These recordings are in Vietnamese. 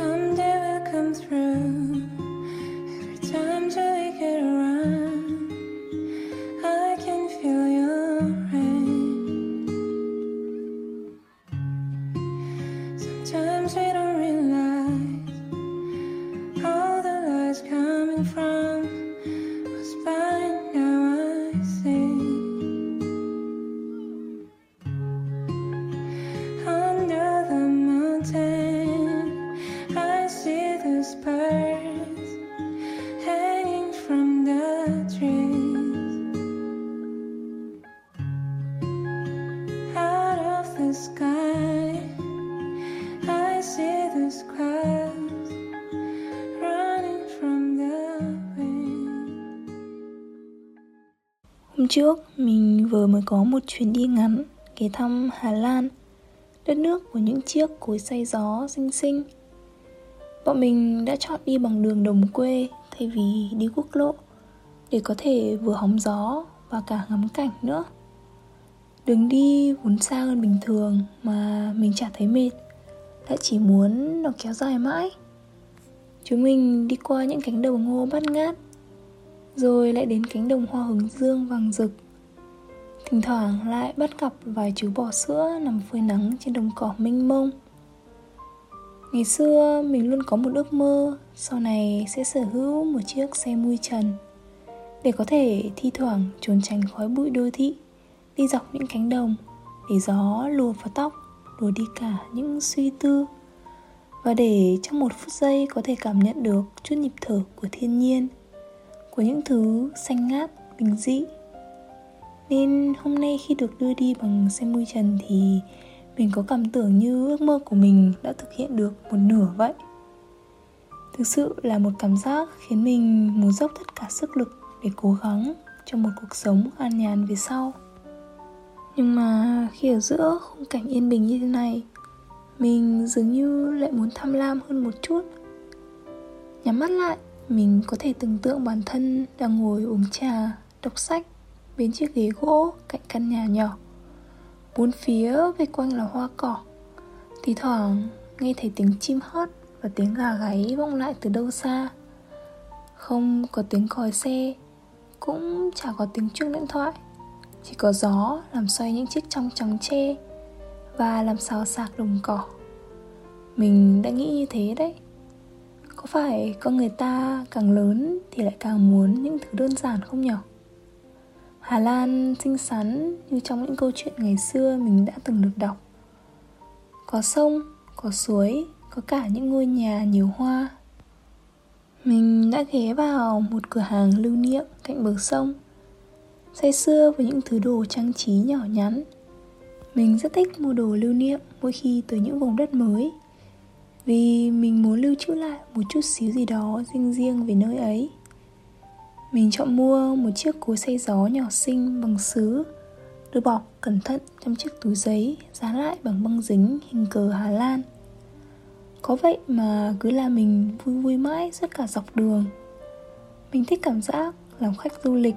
Someday we'll come through. Every time joy get around, I can feel your rain. Sometimes we don't realize all the lies coming from. Trước, mình vừa mới có một chuyến đi ngắn ghé thăm Hà Lan, Đất nước của những chiếc cối xay gió xinh xinh. Bọn mình đã chọn đi bằng đường đồng quê thay vì đi quốc lộ Để có thể vừa hóng gió và cả ngắm cảnh nữa. Đường đi vốn xa hơn bình thường mà mình chả thấy mệt, Lại chỉ muốn nó kéo dài mãi. Chúng mình đi qua những cánh đồng ngô bát ngát rồi lại đến cánh đồng hoa hướng dương vàng rực. Thỉnh thoảng lại bắt gặp vài chú bò sữa nằm phơi nắng trên đồng cỏ mênh mông. Ngày xưa mình luôn có một ước mơ, Sau này sẽ sở hữu một chiếc xe mui trần Để có thể thi thoảng trốn tránh khói bụi đô thị, Đi dọc những cánh đồng Để gió lùa vào tóc, lùa đi cả những suy tư. Và để trong một phút giây có thể cảm nhận được chút nhịp thở của thiên nhiên của những thứ xanh ngát, bình dị. Nên hôm nay khi được đưa đi bằng xe mui trần thì mình có cảm tưởng như ước mơ của mình đã thực hiện được một nửa vậy. Thực sự là một cảm giác khiến mình muốn dốc tất cả sức lực để cố gắng cho một cuộc sống an nhàn về sau. Nhưng mà khi ở giữa khung cảnh yên bình như thế này Mình dường như lại muốn tham lam hơn một chút. Nhắm mắt lại mình có thể tưởng tượng bản thân đang ngồi uống trà, đọc sách bên chiếc ghế gỗ cạnh căn nhà nhỏ. Bốn phía vây quanh là hoa cỏ. Thì thoảng nghe thấy tiếng chim hót và tiếng gà gáy vọng lại từ đâu xa. Không có tiếng còi xe, cũng chả có tiếng chuông điện thoại. Chỉ có gió làm xoay những chiếc trong trắng tre và làm xào xạc đồng cỏ. Mình đã nghĩ như thế đấy có phải con người ta càng lớn thì lại càng muốn những thứ đơn giản không nhỉ hà lan xinh xắn như trong những câu chuyện ngày xưa mình đã từng được đọc. Có sông, có suối, có cả những ngôi nhà nhiều hoa. Mình đã ghé vào một cửa hàng lưu niệm cạnh bờ sông, say sưa với những thứ đồ trang trí nhỏ nhắn. Mình rất thích mua đồ lưu niệm mỗi khi tới những vùng đất mới vì mình muốn lưu trữ lại một chút xíu gì đó riêng riêng về nơi ấy. Mình chọn mua một chiếc cối xay gió nhỏ xinh bằng sứ được bọc cẩn thận trong chiếc túi giấy, dán lại bằng băng dính hình cờ Hà Lan. Có vậy mà cứ là mình vui vui mãi suốt cả dọc đường. Mình thích cảm giác làm khách du lịch,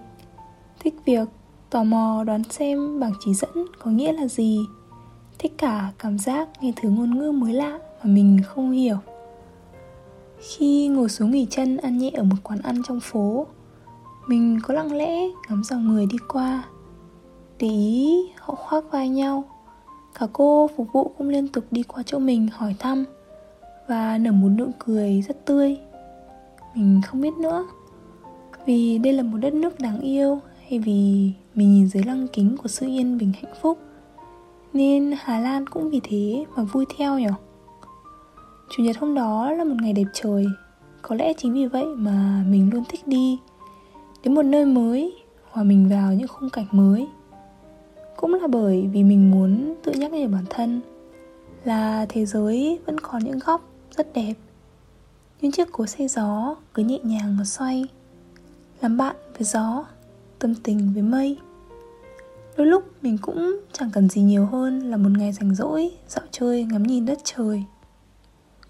thích việc tò mò đoán xem bảng chỉ dẫn có nghĩa là gì, thích cả cảm giác nghe thứ ngôn ngữ mới lạ mà mình không hiểu. Khi ngồi xuống nghỉ chân, ăn nhẹ ở một quán ăn trong phố, mình có lặng lẽ ngắm dòng người đi qua. Để ý, họ khoác vai nhau. Cả cô phục vụ cũng liên tục đi qua chỗ mình hỏi thăm và nở một nụ cười rất tươi. Mình không biết nữa, vì đây là một đất nước đáng yêu hay vì mình nhìn dưới lăng kính của sự yên bình hạnh phúc. Nên Hà Lan cũng vì thế mà vui theo nhỉ Chủ nhật hôm đó là một ngày đẹp trời. Có lẽ chính vì vậy mà mình luôn thích đi. Đến một nơi mới, Hòa mình vào những khung cảnh mới. Cũng là bởi vì mình muốn tự nhắc nhở bản thân là thế giới vẫn còn những góc rất đẹp. Những chiếc cối xe gió cứ nhẹ nhàng mà xoay, làm bạn với gió, tâm tình với mây. Đôi lúc mình cũng chẳng cần gì nhiều hơn là một ngày rảnh rỗi, dạo chơi, ngắm nhìn đất trời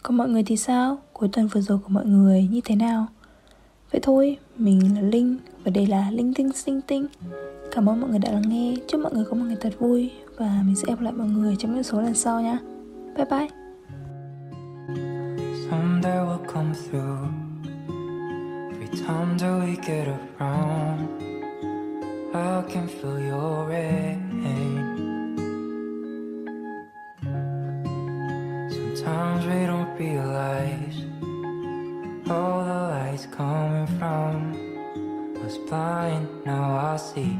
còn mọi người thì sao? Cuối tuần vừa rồi của mọi người như thế nào? Vậy thôi, mình là linh và đây là linh tinh sinh tinh. Cảm ơn mọi người đã lắng nghe. Chúc mọi người có một ngày thật vui và mình sẽ gặp lại mọi người trong những số lần sau nhé bye bye. Someday come through. Every time that we get around, I can feel your rain realize All the lights coming from Was blind, now I see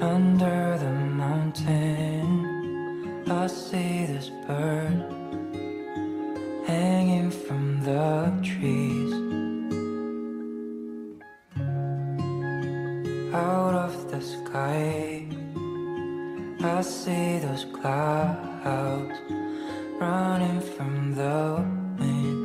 Under the mountain I see this bird Hanging from the trees. Out of the sky I see those clouds running from the wind.